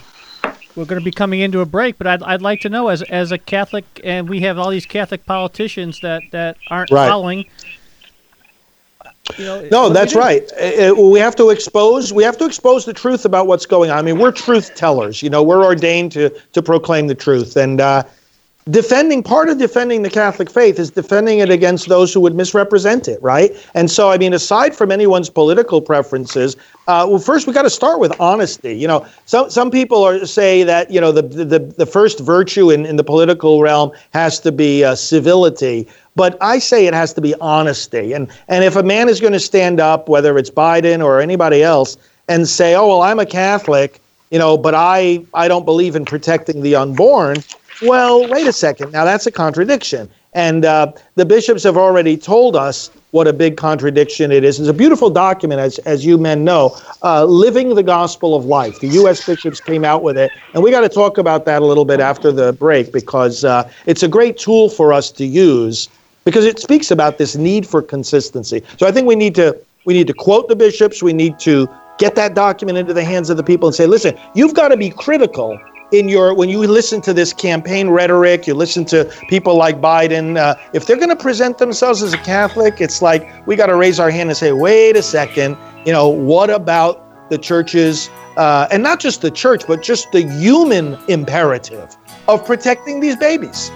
we're going to be coming into a break, but I'd, I'd like to know as as a Catholic, and we have all these Catholic politicians that that aren't Right. following. You know, No, that's right. Uh, uh, we have to expose. We have to expose the truth about what's going on. I mean, we're truth tellers. You know, we're ordained to to proclaim the truth, and uh, defending part of defending the Catholic faith is defending it against those who would misrepresent it, right? And so, I mean, aside from anyone's political preferences, uh, well, first we got to start with honesty. You know, some some people are say that you know the the the first virtue in in the political realm has to be uh, civility. But I say it has to be honesty. And and if a man is going to stand up, whether it's Biden or anybody else, and say, "Oh well, I'm a Catholic," you know, but I I don't believe in protecting the unborn. Well, wait a second. Now that's a contradiction. And uh, the bishops have already told us what a big contradiction it is. It's a beautiful document, as, as you men know, uh, Living the Gospel of Life. The U.S. bishops came out with it. And we got to talk about that a little bit after the break because uh, it's a great tool for us to use because it speaks about this need for consistency. So I think we need to we need to quote the bishops. We need to get that document into the hands of the people and say, listen, you've got to be critical in your when you listen to this campaign rhetoric. You listen to people like Biden. Uh, if they're going to present themselves as a Catholic, it's like we got to raise our hand and say, wait a second. You know, what about the churches? Uh, and not just the church, but just the human imperative of protecting these babies.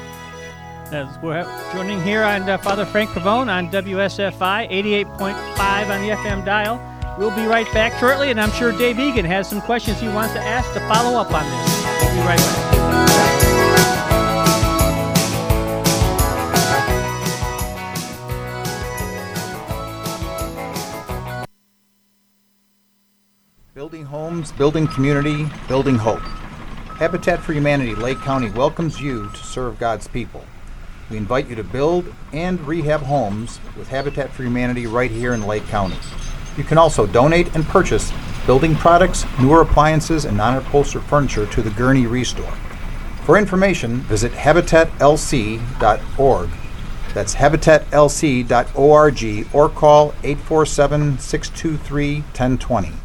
As we're joining here on uh, Father Frank Pavone on WSFI 88.5 on the FM dial. We'll be right back shortly, and I'm sure Dave Egan has some questions he wants to ask to follow up on this. We'll be right back. Building homes, building community, building hope. Habitat for Humanity Lake County welcomes you to serve God's people. We invite you to build and rehab homes with Habitat for Humanity right here in Lake County. You can also donate and purchase building products, newer appliances, and non upholstered furniture to the Gurnee Restore. For information, visit habitatlc.org. That's habitatlc.org or call 847 623 1020.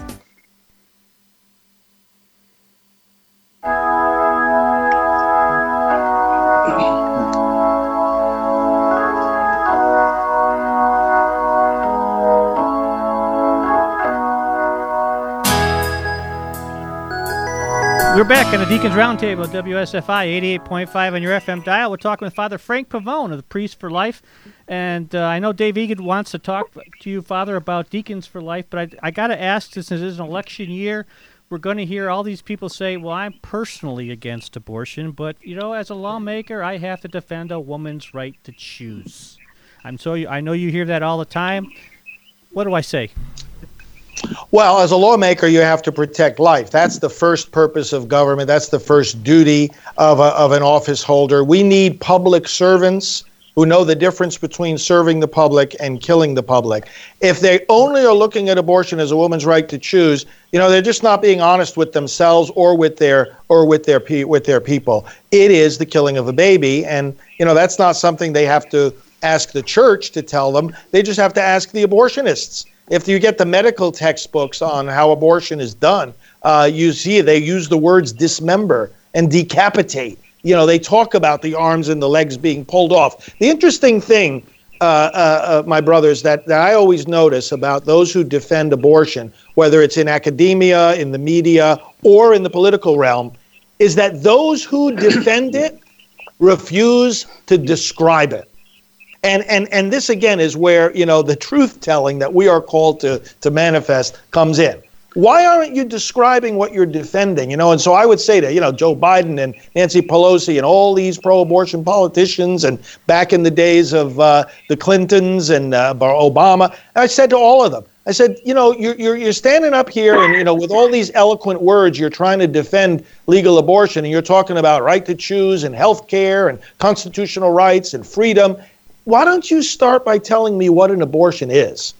We're back on the Deacons Roundtable WSFI 88.5 on your FM dial. We're talking with Father Frank Pavone of the Priest for Life. And uh, I know Dave Egan wants to talk to you, Father, about Deacons for Life, but I, I got to ask, since it is an election year, we're going to hear all these people say, well, I'm personally against abortion, but, you know, as a lawmaker, I have to defend a woman's right to choose. I'm so I know you hear that all the time. What do I say? Well, as a lawmaker, you have to protect life. That's the first purpose of government. That's the first duty of, a, of an office holder. We need public servants who know the difference between serving the public and killing the public. If they only are looking at abortion as a woman's right to choose, you know, they're just not being honest with themselves or with their or with their pe- with their people. It is the killing of a baby, and you know that's not something they have to ask the church to tell them. They just have to ask the abortionists if you get the medical textbooks on how abortion is done, uh, you see they use the words dismember and decapitate. You know, they talk about the arms and the legs being pulled off. The interesting thing, uh, uh, uh, my brothers, that, that I always notice about those who defend abortion, whether it's in academia, in the media, or in the political realm, is that those who defend it refuse to describe it and and and this again is where you know the truth telling that we are called to to manifest comes in why aren't you describing what you're defending you know and so i would say to you know joe biden and nancy pelosi and all these pro-abortion politicians and back in the days of uh, the clintons and uh, obama i said to all of them I said, you know, you're, you're, you're standing up here and, you know, with all these eloquent words, you're trying to defend legal abortion and you're talking about right to choose and health care and constitutional rights and freedom. Why don't you start by telling me what an abortion is?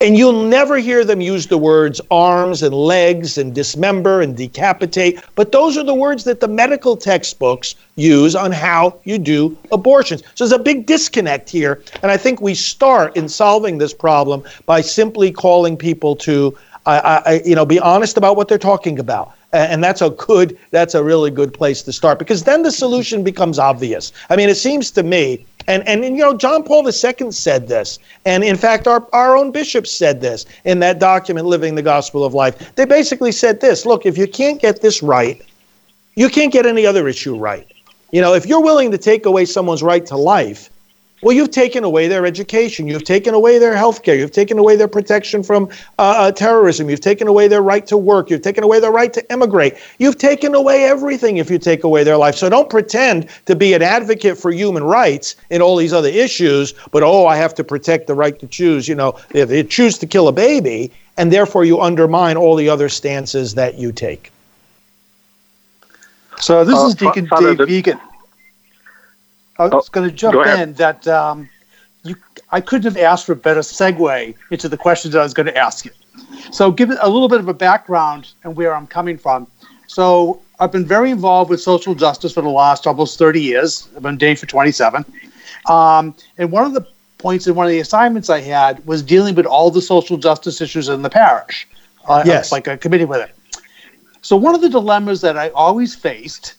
And you'll never hear them use the words arms and legs and dismember and decapitate, but those are the words that the medical textbooks use on how you do abortions. So there's a big disconnect here. And I think we start in solving this problem by simply calling people to, uh, I, you know, be honest about what they're talking about and that's a good that's a really good place to start because then the solution becomes obvious i mean it seems to me and, and, and you know, John Paul II said this. And in fact, our, our own bishops said this in that document, Living the Gospel of Life. They basically said this look, if you can't get this right, you can't get any other issue right. You know, if you're willing to take away someone's right to life, well, you've taken away their education. You've taken away their health care. You've taken away their protection from uh, uh, terrorism. You've taken away their right to work. You've taken away their right to immigrate. You've taken away everything if you take away their life. So don't pretend to be an advocate for human rights in all these other issues, but oh, I have to protect the right to choose. You know, if they choose to kill a baby, and therefore you undermine all the other stances that you take. So this uh, is Deacon Father, Dave Egan. I was oh, going to jump go in that um, you, I couldn't have asked for a better segue into the questions that I was going to ask you. So, give it a little bit of a background and where I'm coming from. So, I've been very involved with social justice for the last almost 30 years. I've been doing for 27. Um, and one of the points in one of the assignments I had was dealing with all the social justice issues in the parish. Uh, yes. Like a committee with it. So, one of the dilemmas that I always faced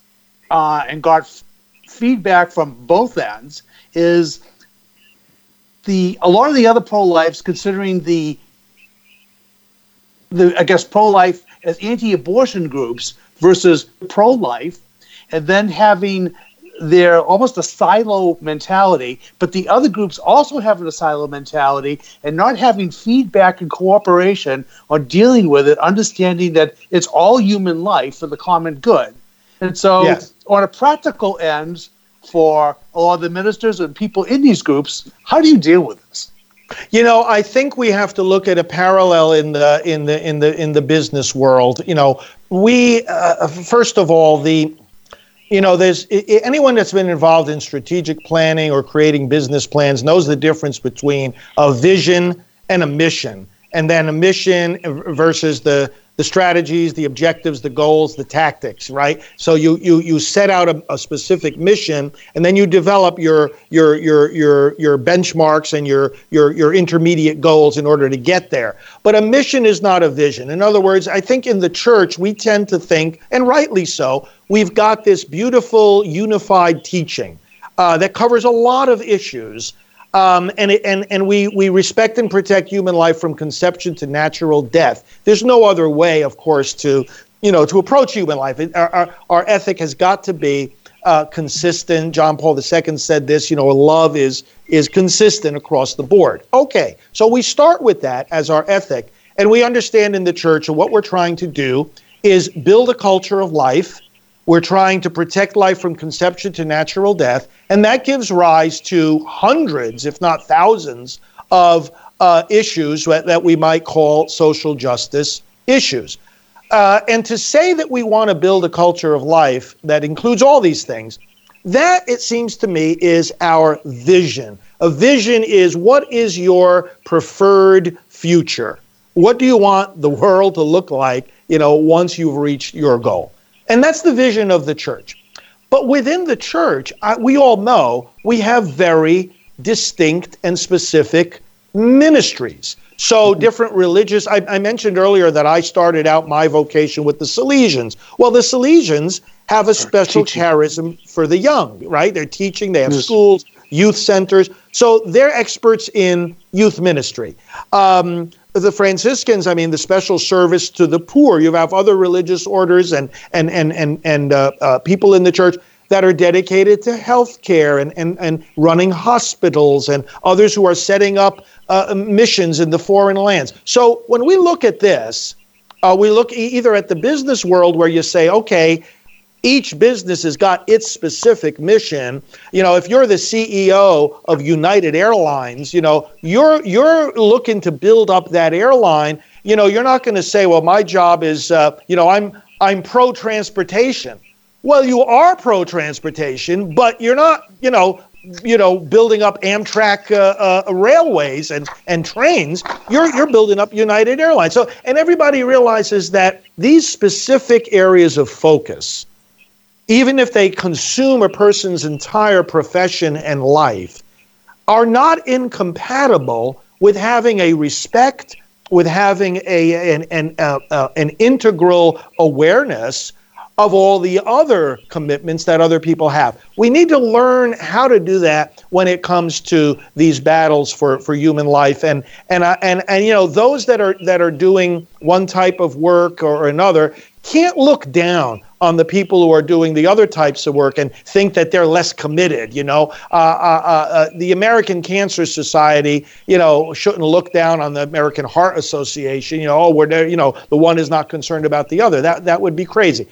uh, and got feedback from both ends is the a lot of the other pro-lifes considering the the I guess pro-life as anti-abortion groups versus pro-life, and then having their almost a silo mentality, but the other groups also having a silo mentality and not having feedback and cooperation on dealing with it, understanding that it's all human life for the common good. And so, yes. On a practical end, for a lot of the ministers and people in these groups, how do you deal with this? You know, I think we have to look at a parallel in the in the in the in the business world. You know, we uh, first of all the you know there's anyone that's been involved in strategic planning or creating business plans knows the difference between a vision and a mission and then a mission versus the the strategies, the objectives, the goals, the tactics, right? So you you you set out a, a, specific mission, and then you develop your your your your your benchmarks and your your your intermediate goals in order to get there. But a mission is not a vision. In other words, I think in the church we tend to think, and rightly so, we've got this beautiful unified teaching uh, that covers a lot of issues um, and, and, and we, we respect and protect human life from conception to natural death. There's no other way, of course, to, you know, to approach human life. It, our, our, our, ethic has got to be uh, consistent. John Paul II said this, you know, love is, is consistent across the board. Okay, so we start with that as our ethic. And we understand in the church what we're trying to do is build a culture of life we're trying to protect life from conception to natural death, and that gives rise to hundreds, if not thousands, of uh, issues that, that we might call social justice issues. Uh, and to say that we want to build a culture of life that includes all these things, that, it seems to me, is our vision. A vision is what is your preferred future? What do you want the world to look like, you know, once you've reached your goal? And that's the vision of the church. But within the church, I, we all know we have very distinct and specific ministries. So, mm-hmm. different religious, I, I, mentioned earlier that I started out my vocation with the Salesians. Well, the Salesians have a special charism for the young, right? They're teaching, they have yes. schools, youth centers. So, they're experts in youth ministry. Um, the Franciscans, I mean, the special service to the poor. You have other religious orders and and and and and uh, uh, people in the church that are dedicated to health care and, and, and running hospitals and others who are setting up uh, missions in the foreign lands. So when we look at this, uh, we look e- either at the business world where you say, okay, each business has got its specific mission. You know, if you're the CEO of United Airlines, you know, you're you're looking to build up that airline. You know, you're not going to say, "Well, my job is, uh, you know, I'm I'm pro transportation." Well, you are pro transportation, but you're not, you know, you know, building up Amtrak uh, uh, railways and, and trains, you're, you're building up United Airlines. So, and everybody realizes that these specific areas of focus, even if they consume a person's entire profession and life, are not incompatible with having a respect, with having a, an, an, uh, uh, an integral awareness of all the other commitments that other people have. We need to learn how to do that when it comes to these battles for, for human life. And and and and you know those that are that are doing one type of work or another can't look down on the people who are doing the other types of work and think that they're less committed. You know, uh, uh, uh, uh the American Cancer Society, you know, shouldn't look down on the American Heart Association. You know, oh, we're there. You know, the one is not concerned about the other. That that would be crazy.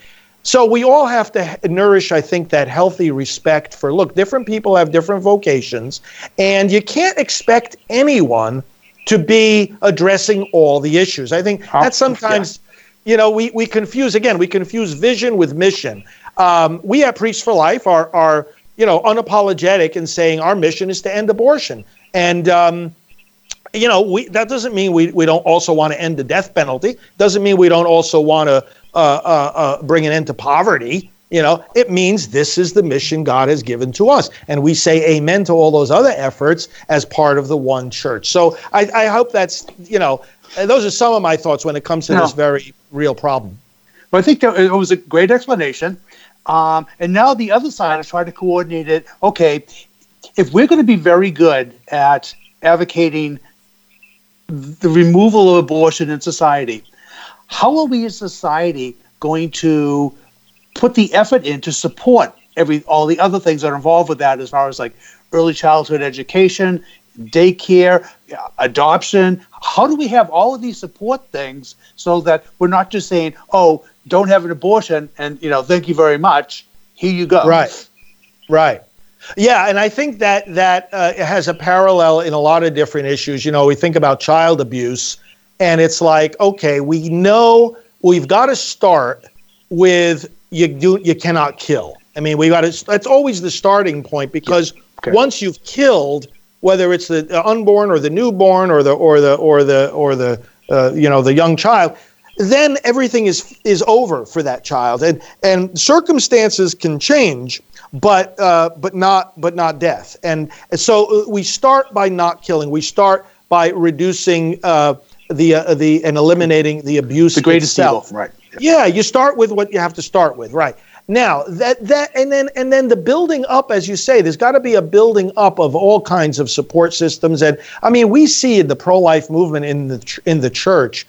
So we all have to nourish, I think, that healthy respect for look, different people have different vocations, and you can't expect anyone to be addressing all the issues. I think that sometimes. You know, we, we confuse, again, we confuse vision with mission. Um, we at Priests for Life are, are, you know, unapologetic in saying our mission is to end abortion. And, um, you know, we, that doesn't mean we, we don't also want to end the death penalty. Doesn't mean we don't also want to uh, uh, uh, bring an end to poverty. You know, it means this is the mission God has given to us. And we say amen to all those other efforts as part of the one church. So I, I hope that's, you know, those are some of my thoughts when it comes to no. this very real problem. Well, I think that it was a great explanation. Um, and now the other side is trying to coordinate it. Okay, if we're going to be very good at advocating the removal of abortion in society, how are we as society going to put the effort in to support every all the other things that are involved with that as far as like early childhood education daycare adoption? How do we have all of these support things so that we're not just saying oh don't have an abortion and you know thank you very much here you go? Right. Right. Yeah, and I think that that uh, has a parallel in a lot of different issues. You know, we think about child abuse, and it's like okay we know we've got to start with you do you cannot kill. I mean we got to that's always the starting point because okay. once you've killed whether it's the unborn or the newborn or the or the or the or the uh, you know the young child then everything is is over for that child and and circumstances can change but uh, but not but not death and, so uh, we start by not killing we start by reducing uh, the uh, the and eliminating the abuse. The greatest itself. evil, right? Yeah, you start with what you have to start with, right? Now that that and then and then the building up, as you say, there's got to be a building up of all kinds of support systems. And I mean, we see in the pro-life movement in the in the church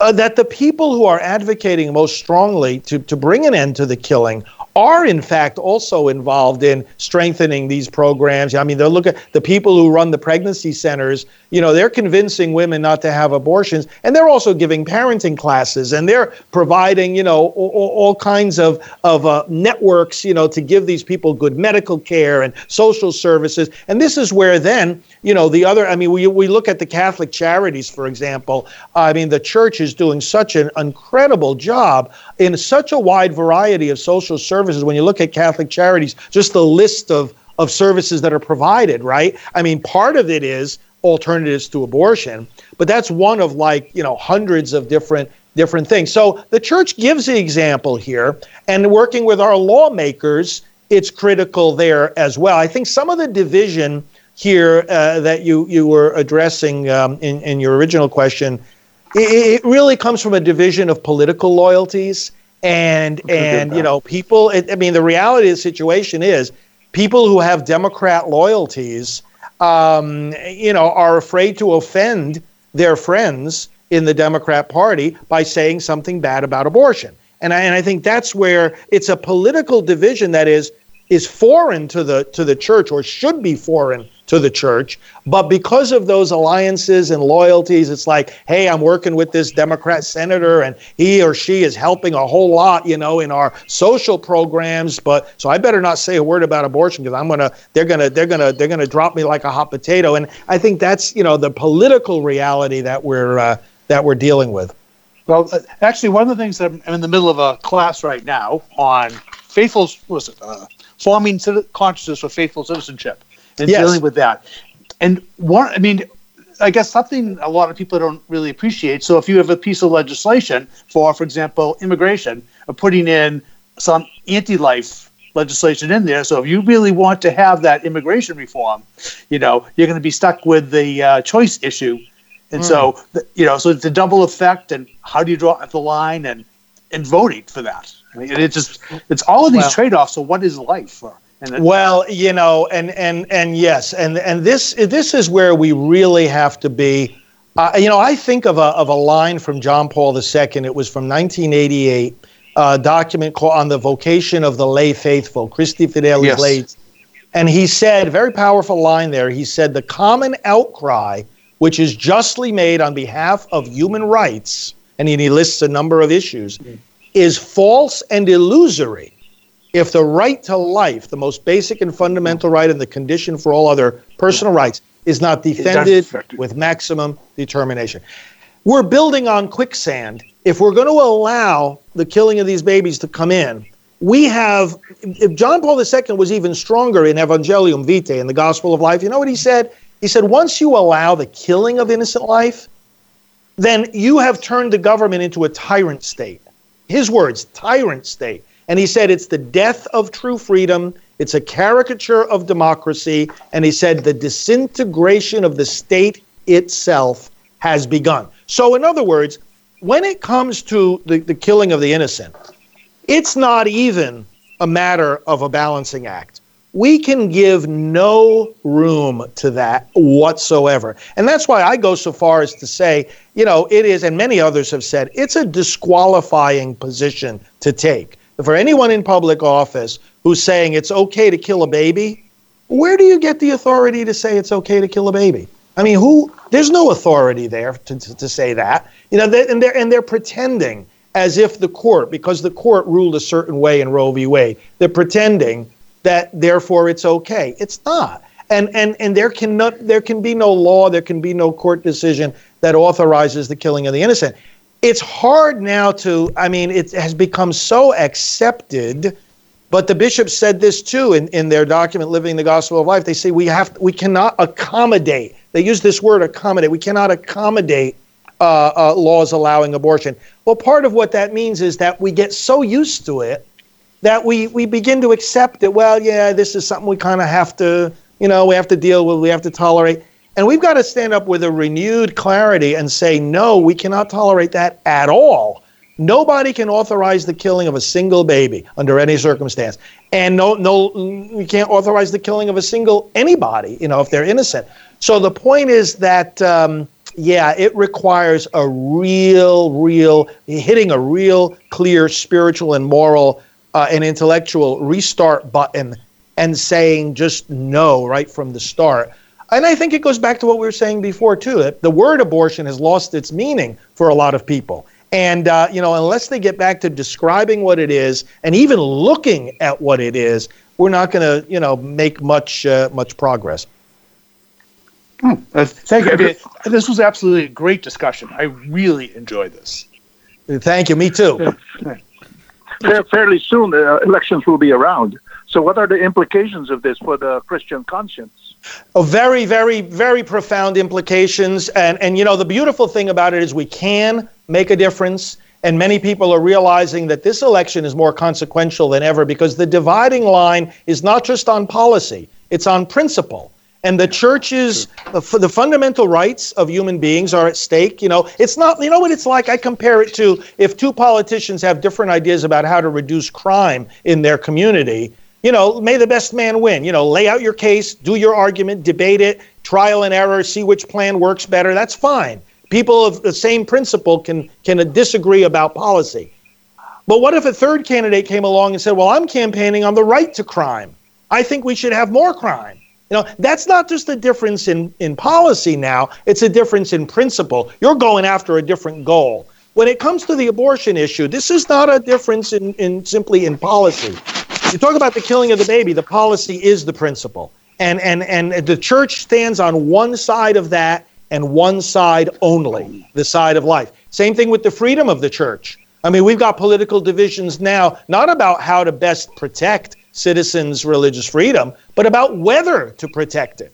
uh, that the people who are advocating most strongly to to bring an end to the killing are in fact also involved in strengthening these programs. I mean, they look at the people who run the pregnancy centers, you know, they're convincing women not to have abortions and they're also giving parenting classes and they're providing, you know, all, all kinds of, of uh, networks, you know, to give these people good medical care and social services. And this is where then, you know, the other, I mean, we, we look at the Catholic charities, for example. I mean, the church is doing such an incredible job in such a wide variety of social services. When you look at Catholic Charities, just the list of of services that are provided, right? I mean, part of it is alternatives to abortion, but that's one of like, you know, hundreds of different different things. So the church gives the example here, and working with our lawmakers, it's critical there as well. I think some of the division here uh, that you you were addressing um, in in your original question, it, it really comes from a division of political loyalties and and you know people i mean the reality of the situation is people who have democrat loyalties um, you know are afraid to offend their friends in the democrat party by saying something bad about abortion. And I, and I think that's where it's a political division that is is foreign to the to the church or should be foreign to the church but because of those alliances and loyalties it's like hey i'm working with this democrat senator and he or she is helping a whole lot you know in our social programs. But so i better not say a word about abortion because i'm gonna they're gonna they're gonna they're gonna drop me like a hot potato. And i think that's you know the political reality that we're uh, that we're dealing with. Well uh, actually one of the things that i'm in the middle of a class right now on faithful was it uh, forming consciousness for faithful citizenship and yes. dealing with that. And one, I mean, I guess something a lot of people don't really appreciate. So if you have a piece of legislation for, for example, immigration, or putting in some anti-life legislation in there. So if you really want to have that immigration reform, you know, you're going to be stuck with the uh, choice issue. And mm. so, you know, so it's a double effect. And how do you draw the line and and voting for that? I mean, it's just it's all of these well, trade-offs. So what is life? well, you know, and and and yes, and and this this is where we really have to be. Uh, you know, I think of a of a line from John Paul II. It was from 1988, a document called "On the Vocation of the Lay Faithful," Christifideles yes. Lex, and he said, very powerful line there. He said, "The common outcry, which is justly made on behalf of human rights," and he lists a number of issues, mm. Is false and illusory if the right to life, the most basic and fundamental right and the condition for all other personal rights, is not defended with maximum determination. We're building on quicksand. If we're going to allow the killing of these babies to come in, we have, if John Paul II was even stronger in Evangelium Vitae, in the Gospel of Life, you know what he said? He said, once you allow the killing of innocent life, then you have turned the government into a tyrant state. His words, tyrant state. And he said it's the death of true freedom. It's a caricature of democracy. And he said the disintegration of the state itself has begun. So, in other words, when it comes to the, the killing of the innocent, it's not even a matter of a balancing act. We can give no room to that whatsoever. And that's why I go so far as to say, you know, it is, and many others have said, it's a disqualifying position to take for anyone in public office who's saying it's okay to kill a baby, where do you get the authority to say it's okay to kill a baby? I mean, who? There's no authority there to, to, to say that. You know, they, and they're and they're pretending as if the court, because the court ruled a certain way in Roe v. Wade, they're pretending that therefore it's okay. It's not. And and and there cannot there can be no law, there can be no court decision that authorizes the killing of the innocent it's hard now to, I mean, it has become so accepted. But the bishops said this too in, in their document, Living the Gospel of Life. They say we have we cannot accommodate. They use this word accommodate. We cannot accommodate uh, uh, laws allowing abortion. Well, part of what that means is that we get so used to it that we we begin to accept that Well, yeah, this is something we kind of have to, you know, we have to deal with. We have to tolerate. And we've got to stand up with a renewed clarity and say, no, we cannot tolerate that at all. Nobody can authorize the killing of a single baby under any circumstance. And no, no, we can't authorize the killing of a single anybody, you know, if they're innocent. So the point is that, um, yeah, it requires a real, real, hitting a real clear spiritual and moral uh, and intellectual restart button and saying just no right from the start. And I think it goes back to what we were saying before, too. That the word abortion has lost its meaning for a lot of people. And, uh, you know, unless they get back to describing what it is and even looking at what it is, we're not going to, you know, make much, uh, much progress. Hmm. Uh, thank you. this was absolutely a great discussion. I really enjoyed this. Thank you. Me too. <laughs> Fairly soon, uh, elections will be around. So, what are the implications of this for the Christian conscience? Oh, very, very, very profound implications. And, and, you know, the beautiful thing about it is we can make a difference. And many people are realizing that this election is more consequential than ever because the dividing line is not just on policy, it's on principle. And the church's uh, the fundamental rights of human beings are at stake. You know, it's not. You know what it's like. I compare it to if two politicians have different ideas about how to reduce crime in their community you know, may the best man win. You know, lay out your case, do your argument, debate it, trial and error, see which plan works better. That's fine. People of the same principle can can disagree about policy. But what if a third candidate came along and said, Well, I'm campaigning on the right to crime? I think we should have more crime. You know, that's not just a difference in, in policy now, it's a difference in principle. You're going after a different goal. When it comes to the abortion issue, this is not a difference in, in simply in policy. You talk about the killing of the baby, the policy is the principle. And, and, and the church stands on one side of that and one side only, the side of life. Same thing with the freedom of the church. I mean, we've got political divisions now, not about how to best protect citizens' religious freedom, but about whether to protect it.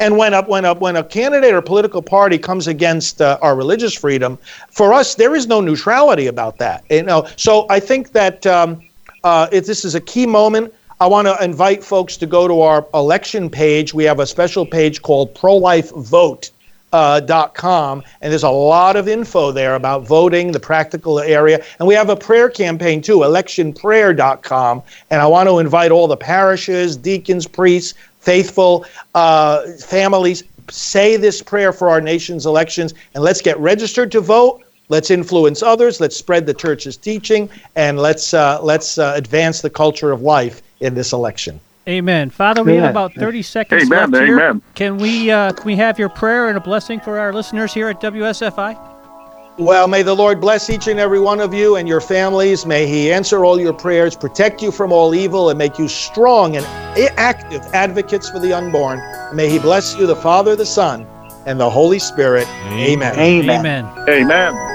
And when a, when a, when a candidate or political party comes against uh, our religious freedom, for us, there is no neutrality about that. You know, so I think that um, uh, if this is a key moment. I want to invite folks to go to our election page. We have a special page called Pro Life Vote uh, .com, and there's a lot of info there about voting, the practical area, and we have a prayer campaign too, electionprayer.com. And I want to invite all the parishes, deacons, priests, faithful uh, families, say this prayer for our nation's elections, and let's get registered to vote. Let's influence others. Let's spread the church's teaching, and let's uh, let's uh, advance the culture of life in this election. Amen. Father, we have about 30 seconds amen, left here. Amen. Can we uh, can we have your prayer and a blessing for our listeners here at WSFI? Well, may the Lord bless each and every one of you and your families. May He answer all your prayers, protect you from all evil, and make you strong and active advocates for the unborn. May He bless you, the Father, the Son, and the Holy Spirit. Amen. Amen. Amen. Amen.